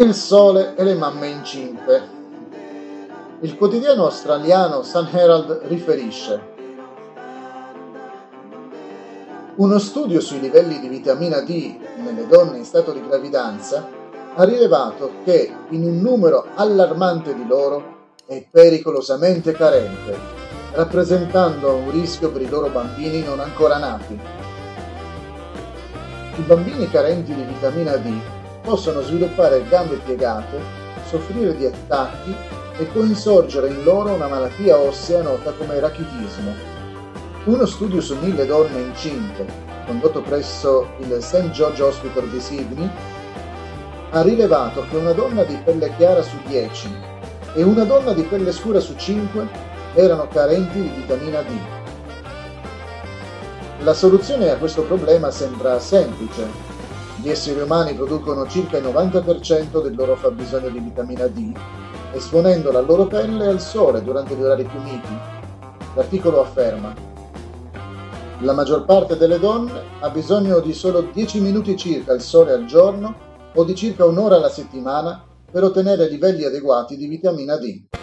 Il sole e le mamme incinte. Il quotidiano australiano Sun Herald riferisce Uno studio sui livelli di vitamina D nelle donne in stato di gravidanza ha rilevato che in un numero allarmante di loro è pericolosamente carente, rappresentando un rischio per i loro bambini non ancora nati. I bambini carenti di vitamina D possono sviluppare gambe piegate, soffrire di attacchi e coinsorgere in loro una malattia ossea nota come rachitismo. Uno studio su mille donne incinte, condotto presso il St. George Hospital di Sydney, ha rilevato che una donna di pelle chiara su 10 e una donna di pelle scura su 5 erano carenti di vitamina D. La soluzione a questo problema sembra semplice, gli esseri umani producono circa il 90% del loro fabbisogno di vitamina D, esponendo la loro pelle al sole durante gli orari più miti. L'articolo afferma la maggior parte delle donne ha bisogno di solo 10 minuti circa al sole al giorno o di circa un'ora alla settimana per ottenere livelli adeguati di vitamina D.